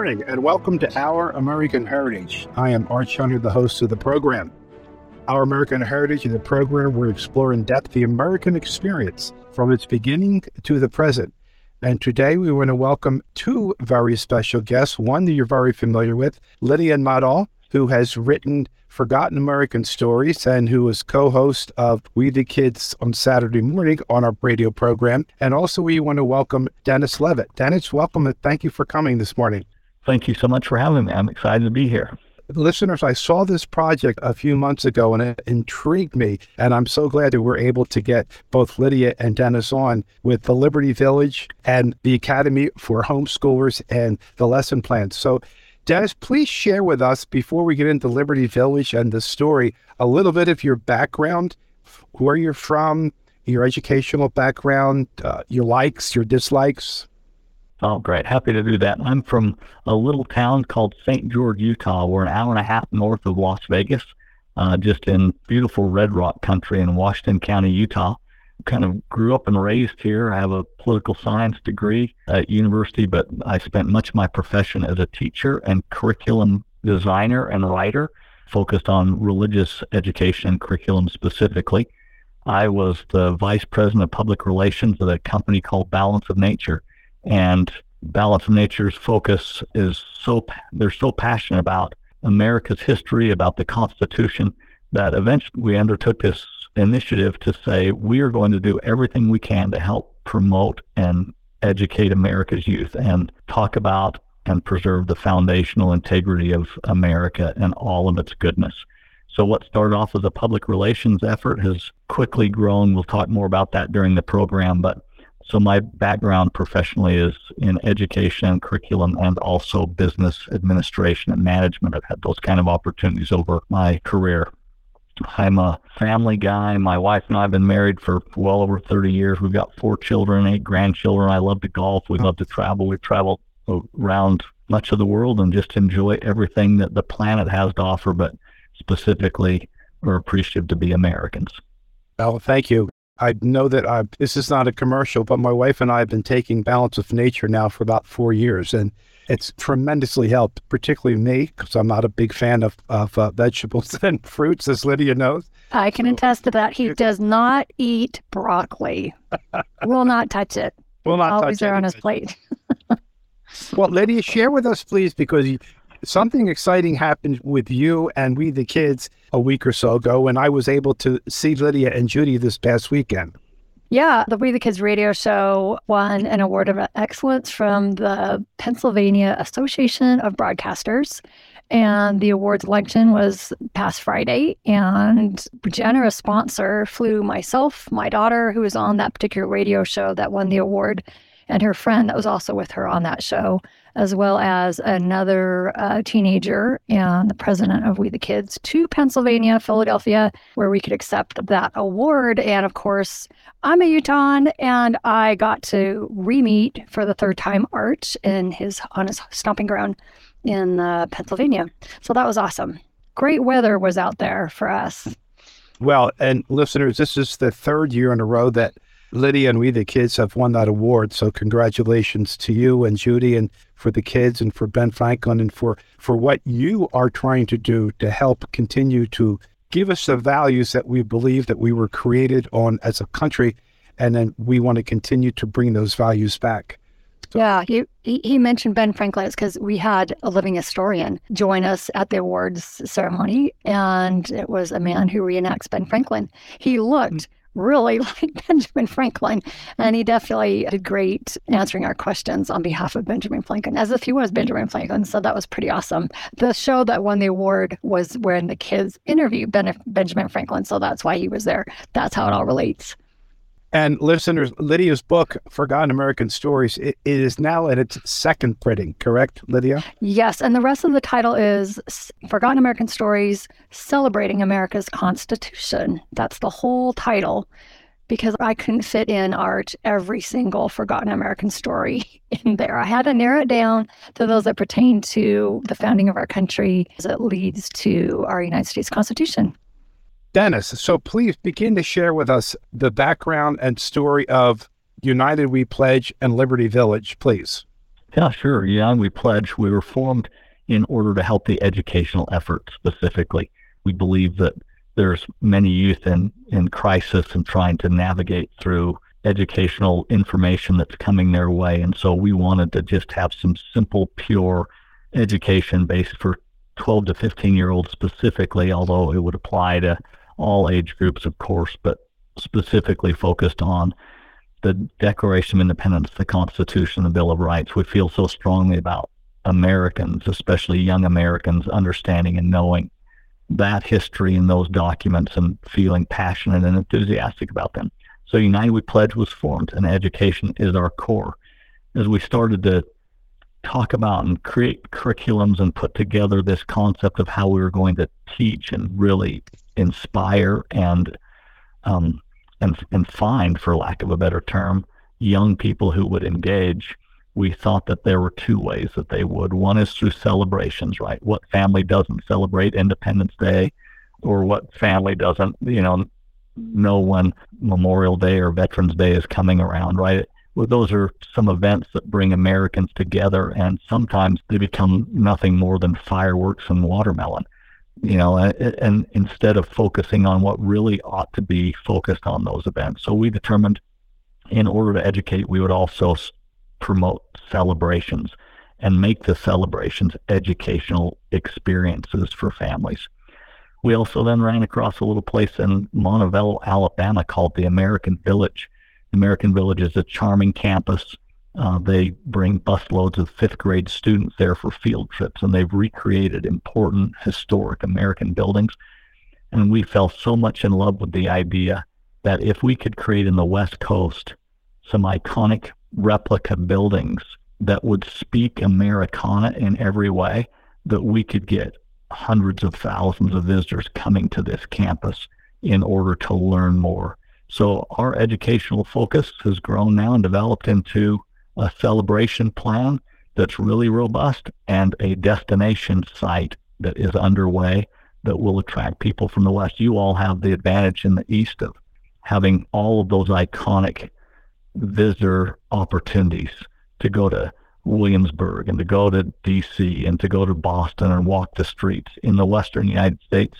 Morning and welcome to Our American Heritage. I am Art Hunter, the host of the program. Our American Heritage is a program where we explore in depth the American experience from its beginning to the present. And today we want to welcome two very special guests. One that you're very familiar with, Lydia Nuttall, who has written Forgotten American Stories and who is co host of We the Kids on Saturday morning on our radio program. And also, we want to welcome Dennis Leavitt. Dennis, welcome and thank you for coming this morning. Thank you so much for having me. I'm excited to be here. Listeners, I saw this project a few months ago and it intrigued me. And I'm so glad that we're able to get both Lydia and Dennis on with the Liberty Village and the Academy for Homeschoolers and the lesson plans. So, Dennis, please share with us before we get into Liberty Village and the story a little bit of your background, where you're from, your educational background, uh, your likes, your dislikes. Oh, great. Happy to do that. I'm from a little town called St. George, Utah. We're an hour and a half north of Las Vegas, uh, just in beautiful Red Rock country in Washington County, Utah. Kind of grew up and raised here. I have a political science degree at university, but I spent much of my profession as a teacher and curriculum designer and writer, focused on religious education and curriculum specifically. I was the vice president of public relations at a company called Balance of Nature and Balance Nature's focus is so they're so passionate about America's history, about the Constitution, that eventually we undertook this initiative to say we are going to do everything we can to help promote and educate America's youth and talk about and preserve the foundational integrity of America and all of its goodness. So, what started off as a public relations effort has quickly grown. We'll talk more about that during the program, but so my background professionally is in education, curriculum, and also business administration and management. I've had those kind of opportunities over my career. I'm a family guy. My wife and I have been married for well over 30 years. We've got four children, eight grandchildren. I love to golf. We love to travel. We travel around much of the world and just enjoy everything that the planet has to offer, but specifically, we're appreciative to be Americans. Well, thank you. I know that I, this is not a commercial, but my wife and I have been taking Balance of Nature now for about four years, and it's tremendously helped, particularly me, because I'm not a big fan of, of uh, vegetables and fruits, as Lydia knows. I can so, attest to that. He does not eat broccoli. Will not touch it. Will not Always touch there on his plate. well, Lydia, share with us, please, because something exciting happened with you and we, the kids, a week or so ago, and I was able to see Lydia and Judy this past weekend. Yeah, the We the Kids radio show won an award of excellence from the Pennsylvania Association of Broadcasters. And the awards luncheon was past Friday, and generous sponsor flew myself, my daughter, who was on that particular radio show that won the award, and her friend that was also with her on that show as well as another uh, teenager and the president of We the Kids to Pennsylvania, Philadelphia, where we could accept that award. And of course, I'm a Utahn, and I got to re-meet for the third time Art in his on his stomping ground in uh, Pennsylvania. So that was awesome. Great weather was out there for us. Well, and listeners, this is the third year in a row that Lydia and we, the kids, have won that award. So congratulations to you and Judy and for the kids and for Ben Franklin and for, for what you are trying to do to help continue to give us the values that we believe that we were created on as a country. And then we want to continue to bring those values back. So. Yeah, he, he mentioned Ben Franklin because we had a living historian join us at the awards ceremony, and it was a man who reenacts Ben Franklin. He looked really like Benjamin Franklin. Mm-hmm. And he definitely did great answering our questions on behalf of Benjamin Franklin, as if he was Benjamin Franklin. So that was pretty awesome. The show that won the award was when the kids interviewed ben- Benjamin Franklin. So that's why he was there. That's how it all relates. And listeners, Lydia's book, Forgotten American Stories, it, it is now at its second printing, correct, Lydia? Yes. And the rest of the title is Forgotten American Stories Celebrating America's Constitution. That's the whole title because I couldn't fit in art every single Forgotten American story in there. I had to narrow it down to those that pertain to the founding of our country as it leads to our United States Constitution. Dennis, so please begin to share with us the background and story of United We Pledge and Liberty Village, please. Yeah, sure. Young We Pledge, we were formed in order to help the educational effort specifically. We believe that there's many youth in, in crisis and trying to navigate through educational information that's coming their way. And so we wanted to just have some simple, pure education based for 12 to 15 year olds specifically, although it would apply to all age groups, of course, but specifically focused on the Declaration of Independence, the Constitution, the Bill of Rights. We feel so strongly about Americans, especially young Americans, understanding and knowing that history and those documents and feeling passionate and enthusiastic about them. So United We Pledge was formed, and education is our core. As we started to talk about and create curriculums and put together this concept of how we were going to teach and really inspire and um, and and find, for lack of a better term, young people who would engage. We thought that there were two ways that they would. One is through celebrations, right? What family doesn't celebrate Independence Day, or what family doesn't, you know, know when Memorial Day or Veterans Day is coming around, right? Well, those are some events that bring Americans together, and sometimes they become nothing more than fireworks and watermelon. You know, and, and instead of focusing on what really ought to be focused on those events. So we determined in order to educate, we would also promote celebrations and make the celebrations educational experiences for families. We also then ran across a little place in Montevallo, Alabama called the American Village. The American Village is a charming campus. Uh, they bring busloads of fifth grade students there for field trips, and they've recreated important historic American buildings. And we fell so much in love with the idea that if we could create in the West Coast some iconic replica buildings that would speak Americana in every way, that we could get hundreds of thousands of visitors coming to this campus in order to learn more. So our educational focus has grown now and developed into a celebration plan that's really robust and a destination site that is underway that will attract people from the West. You all have the advantage in the East of having all of those iconic visitor opportunities to go to Williamsburg and to go to DC and to go to Boston and walk the streets in the Western United States,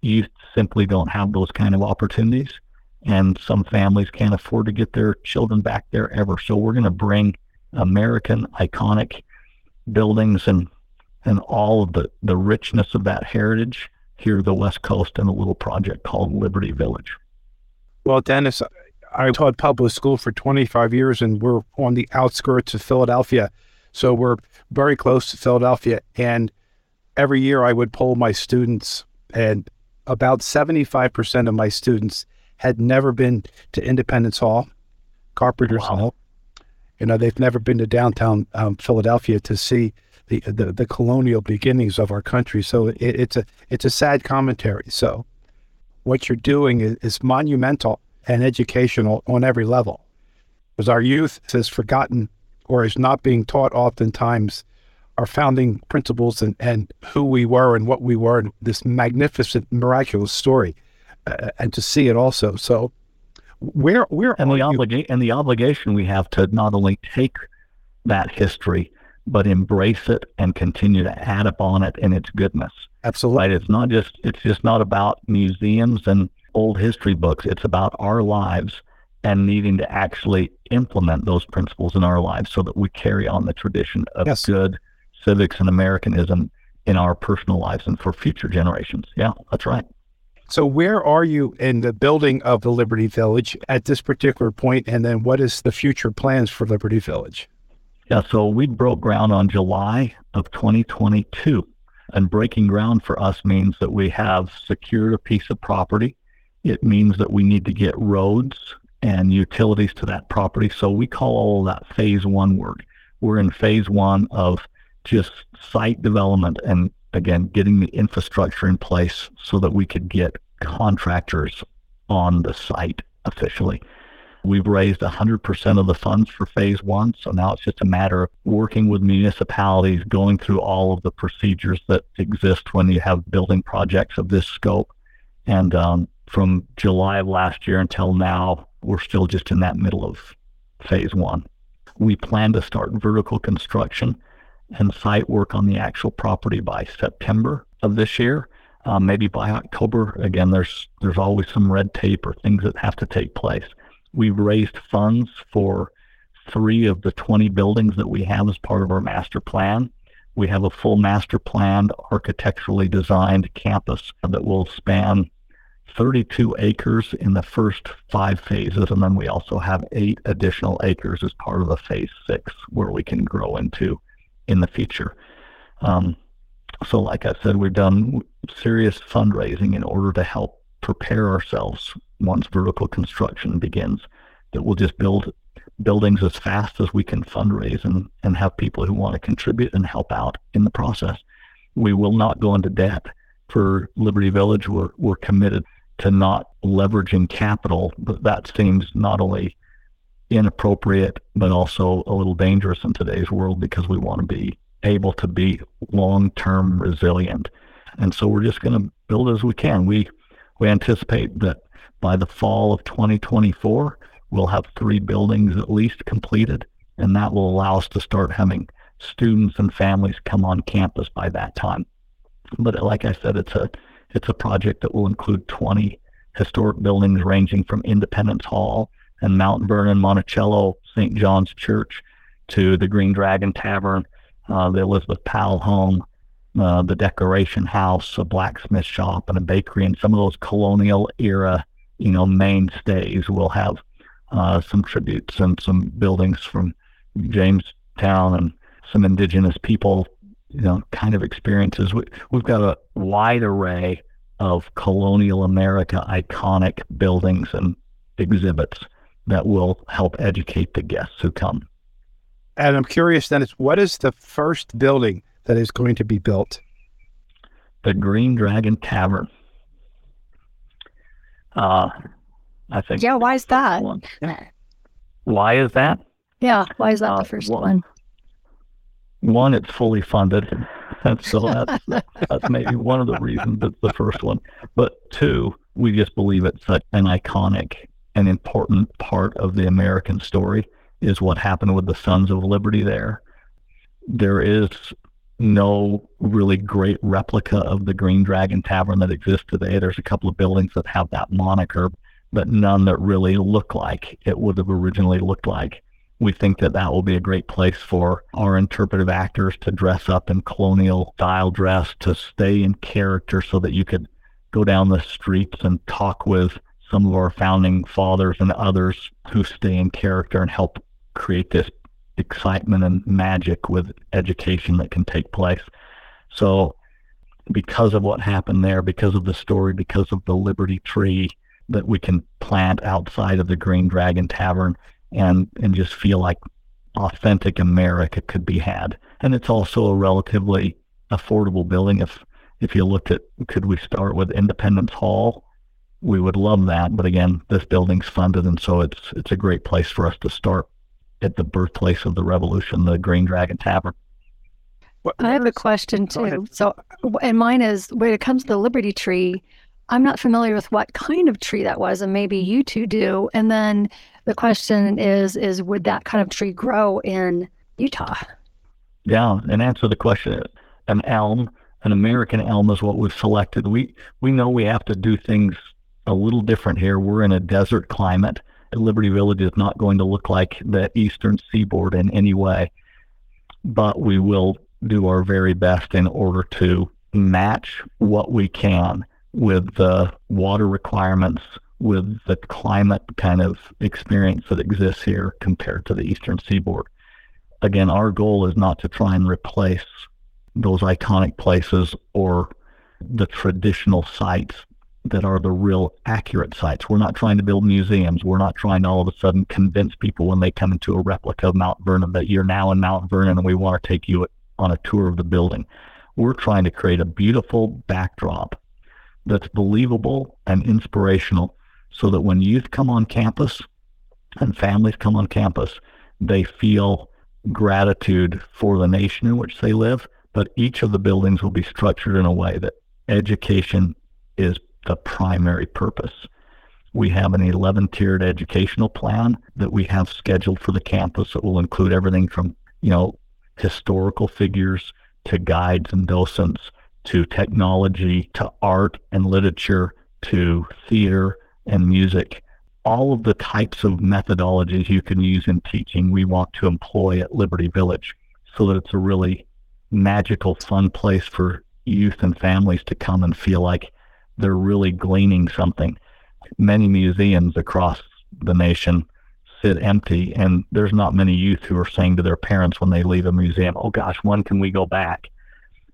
you simply don't have those kind of opportunities. And some families can't afford to get their children back there ever. So we're going to bring American iconic buildings and and all of the, the richness of that heritage here the West Coast in a little project called Liberty Village. Well, Dennis, I taught public school for 25 years and we're on the outskirts of Philadelphia. So we're very close to Philadelphia. And every year I would poll my students, and about 75% of my students had never been to Independence Hall, Carpenter's wow. Hall. You know, they've never been to downtown um, Philadelphia to see the, the, the colonial beginnings of our country. So it, it's a it's a sad commentary. So what you're doing is, is monumental and educational on every level, because our youth has forgotten or is not being taught oftentimes our founding principles and, and who we were and what we were and this magnificent, miraculous story, uh, and to see it also. So, where where and the obligation and the obligation we have to not only take that history but embrace it and continue to add upon it in its goodness. Absolutely, right? It's not just it's just not about museums and old history books. It's about our lives and needing to actually implement those principles in our lives so that we carry on the tradition of yes. good civics and Americanism in our personal lives and for future generations. Yeah, that's right. So, where are you in the building of the Liberty Village at this particular point, and then what is the future plans for Liberty Village? Yeah, so we broke ground on July of 2022, and breaking ground for us means that we have secured a piece of property. It means that we need to get roads and utilities to that property. So we call all that phase one work. We're in phase one of just site development and again, getting the infrastructure in place so that we could get contractors on the site officially. We've raised 100% of the funds for phase one. So now it's just a matter of working with municipalities, going through all of the procedures that exist when you have building projects of this scope. And um, from July of last year until now, we're still just in that middle of phase one. We plan to start vertical construction and site work on the actual property by September of this year. Uh, maybe by October. Again, there's there's always some red tape or things that have to take place. We've raised funds for three of the 20 buildings that we have as part of our master plan. We have a full master planned, architecturally designed campus that will span 32 acres in the first five phases. And then we also have eight additional acres as part of the phase six where we can grow into in the future. Um, so, like I said, we've done serious fundraising in order to help prepare ourselves once vertical construction begins. That we'll just build buildings as fast as we can fundraise and, and have people who want to contribute and help out in the process. We will not go into debt for Liberty Village. We're, we're committed to not leveraging capital, but that seems not only inappropriate, but also a little dangerous in today's world because we want to be able to be long term resilient. And so we're just going to build as we can. We, we anticipate that by the fall of 2024, we'll have three buildings at least completed, and that will allow us to start having students and families come on campus by that time. But like I said, it's a it's a project that will include 20 historic buildings ranging from Independence Hall and Mount Vernon Monticello St. John's Church to the Green Dragon Tavern, uh, the Elizabeth Powell Home, uh, the Declaration House, a blacksmith shop, and a bakery, and some of those colonial era, you know, mainstays will have uh, some tributes and some buildings from Jamestown and some indigenous people, you know, kind of experiences. We, we've got a wide array of colonial America iconic buildings and exhibits that will help educate the guests who come. And I'm curious then, what is the first building that is going to be built? The Green Dragon Tavern. Uh, I think. Yeah, why is that? One. Why is that? Yeah, why is that uh, the first one? one? One, it's fully funded. And so that's, that's maybe one of the reasons it's the first one. But two, we just believe it's such an iconic and important part of the American story is what happened with the Sons of Liberty there. There is no really great replica of the Green Dragon Tavern that exists today. There's a couple of buildings that have that moniker, but none that really look like it would have originally looked like. We think that that will be a great place for our interpretive actors to dress up in colonial style dress, to stay in character so that you could go down the streets and talk with some of our founding fathers and others who stay in character and help create this excitement and magic with education that can take place. So, because of what happened there, because of the story, because of the Liberty Tree, that we can plant outside of the Green Dragon Tavern and and just feel like authentic America could be had. And it's also a relatively affordable building. If if you looked at could we start with Independence Hall, we would love that. But again, this building's funded, and so it's it's a great place for us to start at the birthplace of the revolution, the Green Dragon Tavern. I have a question too. So, and mine is when it comes to the Liberty Tree, I'm not familiar with what kind of tree that was, and maybe you two do. And then the question is, is would that kind of tree grow in Utah? Yeah, and answer the question. An elm, an American elm, is what we've selected. We we know we have to do things a little different here. We're in a desert climate. Liberty Village is not going to look like the eastern seaboard in any way, but we will do our very best in order to match what we can with the water requirements, with the climate kind of experience that exists here compared to the eastern seaboard. Again, our goal is not to try and replace those iconic places or the traditional sites that are the real accurate sites. We're not trying to build museums. We're not trying to all of a sudden convince people when they come into a replica of Mount Vernon that you're now in Mount Vernon and we want to take you on a tour of the building. We're trying to create a beautiful backdrop that's believable and inspirational so that when youth come on campus and families come on campus, they feel gratitude for the nation in which they live. But each of the buildings will be structured in a way that education is the primary purpose. We have an 11 tiered educational plan that we have scheduled for the campus that will include everything from, you know, historical figures to guides and docents to technology to art and literature to theater and music. All of the types of methodologies you can use in teaching, we want to employ at Liberty Village so that it's a really magical, fun place for youth and families to come and feel like they're really gleaning something. Many museums across the nation sit empty, and there's not many youth who are saying to their parents when they leave a museum, "Oh gosh, when can we go back?"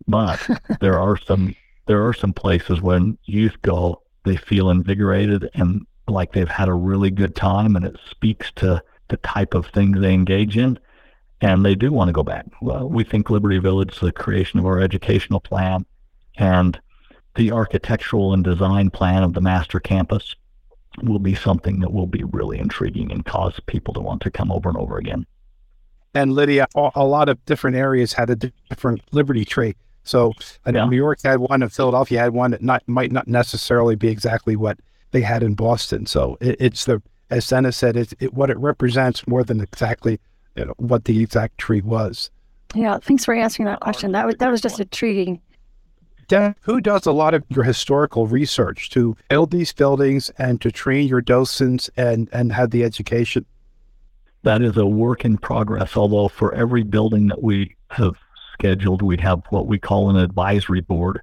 But there are some there are some places when youth go, they feel invigorated and like they've had a really good time, and it speaks to the type of things they engage in and they do want to go back. Well, we think Liberty Village, is the creation of our educational plan, and the architectural and design plan of the master campus will be something that will be really intriguing and cause people to want to come over and over again. And Lydia, a lot of different areas had a different Liberty tree. So uh, yeah. New York had one, and Philadelphia had one that not, might not necessarily be exactly what they had in Boston. So it, it's the, as Dennis said, it's it, what it represents more than exactly you know, what the exact tree was. Yeah, thanks for answering that question. That was that was just intriguing. Dan, who does a lot of your historical research to build these buildings and to train your docents and and have the education? That is a work in progress. Although for every building that we have scheduled, we have what we call an advisory board.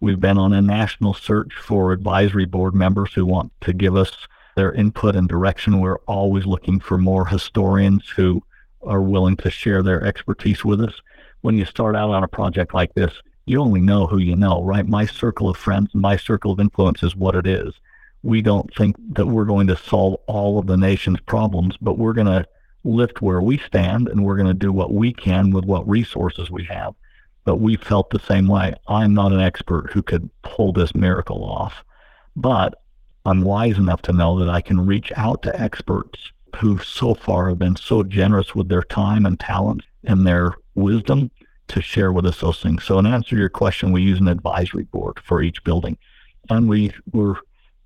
We've been on a national search for advisory board members who want to give us their input and direction. We're always looking for more historians who are willing to share their expertise with us. When you start out on a project like this, you only know who you know, right? My circle of friends, my circle of influence is what it is. We don't think that we're going to solve all of the nation's problems, but we're going to lift where we stand and we're going to do what we can with what resources we have. But we felt the same way. I'm not an expert who could pull this miracle off, but I'm wise enough to know that I can reach out to experts who so far have been so generous with their time and talent and their wisdom to share with us those things. So, in answer to your question, we use an advisory board for each building, and we we're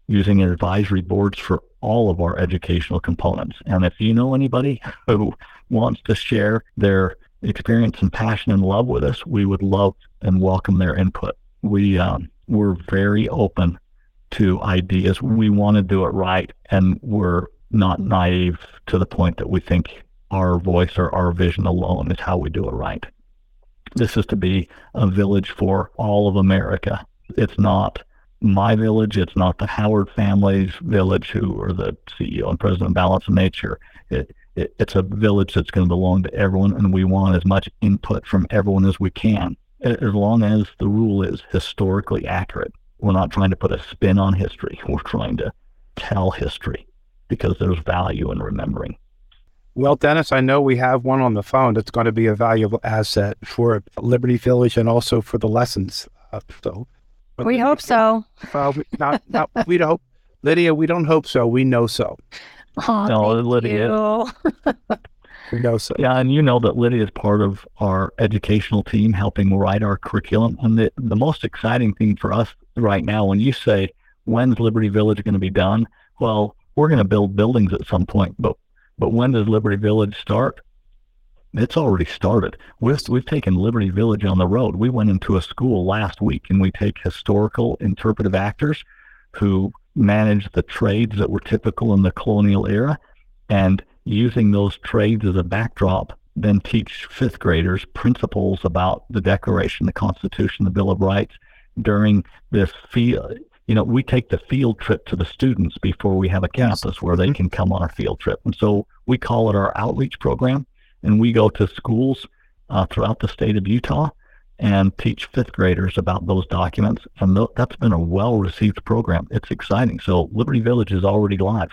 using advisory boards for all of our educational components. And if you know anybody who wants to share their experience and passion and love with us, we would love and welcome their input. We um, we're very open to ideas. We want to do it right, and we're not naive to the point that we think our voice or our vision alone is how we do it right. This is to be a village for all of America. It's not my village. It's not the Howard family's village, who are the CEO and president of Balance of Nature. It, it, it's a village that's going to belong to everyone, and we want as much input from everyone as we can, as long as the rule is historically accurate. We're not trying to put a spin on history. We're trying to tell history because there's value in remembering. Well, Dennis, I know we have one on the phone that's going to be a valuable asset for Liberty Village and also for the lessons. Uh, so, we hope so. Uh, we, not, not, we don't, Lydia. We don't hope so. We know so. Oh, no, Lydia. we know so. Yeah, and you know that Lydia is part of our educational team, helping write our curriculum. And the the most exciting thing for us right now, when you say when's Liberty Village going to be done, well, we're going to build buildings at some point, but but when does Liberty Village start? It's already started. We've, we've taken Liberty Village on the road. We went into a school last week and we take historical interpretive actors who manage the trades that were typical in the colonial era and using those trades as a backdrop, then teach fifth graders principles about the Declaration, the Constitution, the Bill of Rights during this field you know, we take the field trip to the students before we have a campus where they mm-hmm. can come on a field trip. And so we call it our outreach program. And we go to schools uh, throughout the state of Utah and teach fifth graders about those documents. And th- that's been a well received program. It's exciting. So Liberty Village is already live.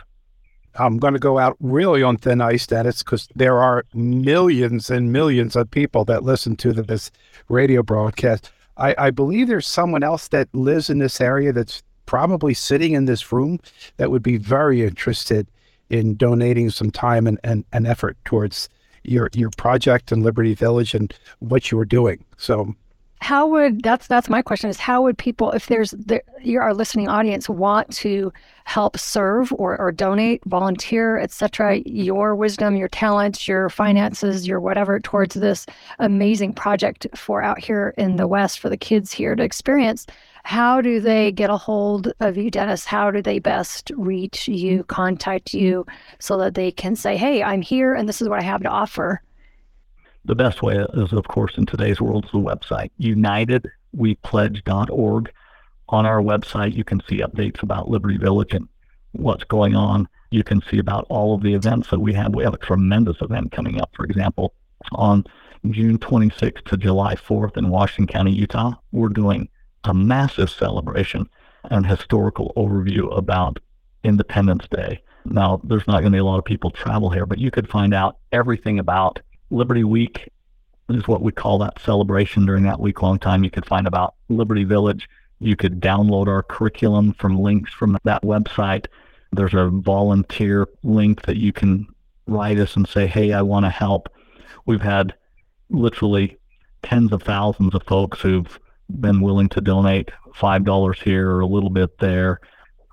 I'm going to go out really on thin ice, Dennis, because there are millions and millions of people that listen to this radio broadcast. I, I believe there's someone else that lives in this area that's probably sitting in this room that would be very interested in donating some time and, and, and effort towards your your project in Liberty Village and what you were doing. So how would that's that's my question is how would people if there's the, your listening audience want to help serve or, or donate volunteer etc your wisdom your talents your finances your whatever towards this amazing project for out here in the west for the kids here to experience how do they get a hold of you dennis? How do they best reach you contact you so that they can say hey i'm here and this is what i have to offer the best way is, of course, in today's world, is the website, unitedwepledge.org. On our website, you can see updates about Liberty Village and what's going on. You can see about all of the events that we have. We have a tremendous event coming up, for example, on June 26th to July 4th in Washington County, Utah. We're doing a massive celebration and historical overview about Independence Day. Now, there's not going to be a lot of people travel here, but you could find out everything about Liberty Week is what we call that celebration during that week long time. You could find about Liberty Village. You could download our curriculum from links from that website. There's a volunteer link that you can write us and say, hey, I want to help. We've had literally tens of thousands of folks who've been willing to donate $5 here or a little bit there.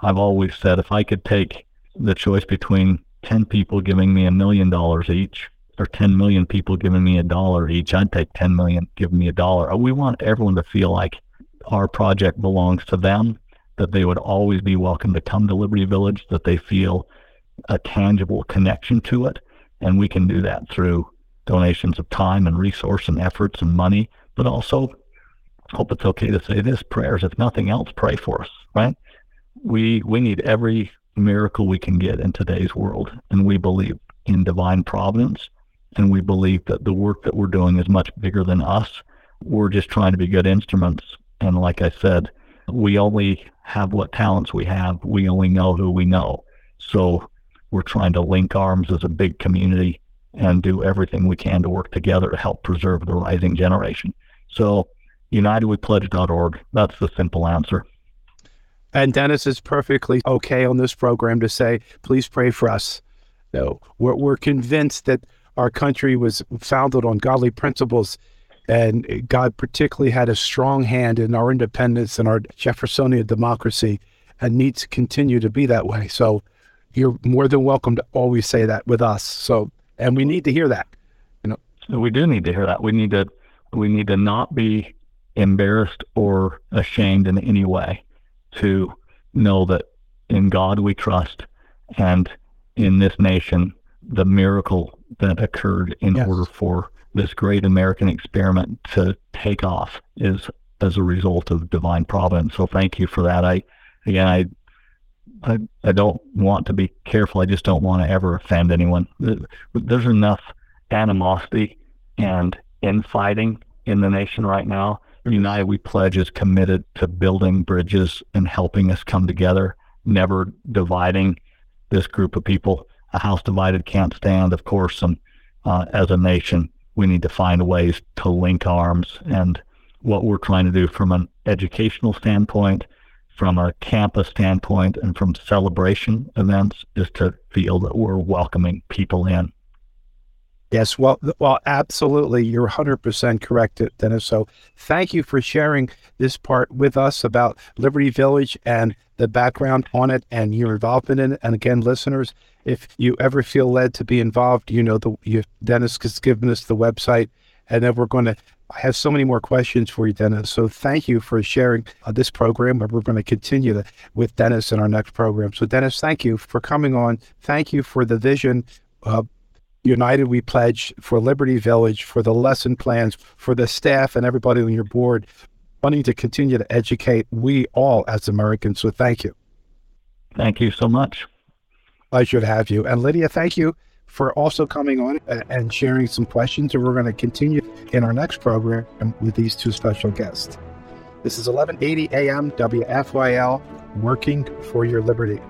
I've always said if I could take the choice between 10 people giving me a million dollars each or 10 million people giving me a dollar each, I'd take 10 million giving me a dollar. Uh, we want everyone to feel like our project belongs to them, that they would always be welcome to come to Liberty Village, that they feel a tangible connection to it. And we can do that through donations of time and resource and efforts and money, but also hope it's okay to say this prayers, if nothing else, pray for us, right? We we need every miracle we can get in today's world. And we believe in divine providence and we believe that the work that we're doing is much bigger than us. We're just trying to be good instruments. And like I said, we only have what talents we have. We only know who we know. So we're trying to link arms as a big community and do everything we can to work together to help preserve the rising generation. So unitedwepledge.org, that's the simple answer. And Dennis is perfectly okay on this program to say, please pray for us. No, we're, we're convinced that our country was founded on godly principles. And God particularly had a strong hand in our independence and our Jeffersonian democracy and needs to continue to be that way. So you're more than welcome to always say that with us. So, and we need to hear that. You know, we do need to hear that. We need to, we need to not be embarrassed or ashamed in any way to know that in God we trust and in this nation the miracle that occurred in yes. order for this great American experiment to take off is as a result of divine providence. So thank you for that. I again I I, I don't want to be careful. I just don't want to ever offend anyone. There's enough animosity and infighting in the nation right now. United We Pledge is committed to building bridges and helping us come together, never dividing this group of people a house divided can't stand, of course. And uh, as a nation, we need to find ways to link arms. And what we're trying to do from an educational standpoint, from a campus standpoint, and from celebration events is to feel that we're welcoming people in. Yes, well, well, absolutely. You're 100% correct, Dennis. So thank you for sharing this part with us about Liberty Village and the background on it and your involvement in it. And again, listeners, if you ever feel led to be involved, you know, the you, Dennis has given us the website, and then we're going to I have so many more questions for you, Dennis. So thank you for sharing uh, this program. We're going to continue the, with Dennis in our next program. So Dennis, thank you for coming on. Thank you for the vision. Uh, United We Pledge for Liberty Village, for the lesson plans, for the staff and everybody on your board, wanting to continue to educate we all as Americans. So thank you. Thank you so much. Pleasure to have you. And Lydia, thank you for also coming on uh, and sharing some questions. And we're going to continue in our next program with these two special guests. This is 1180 AM WFYL, working for your liberty.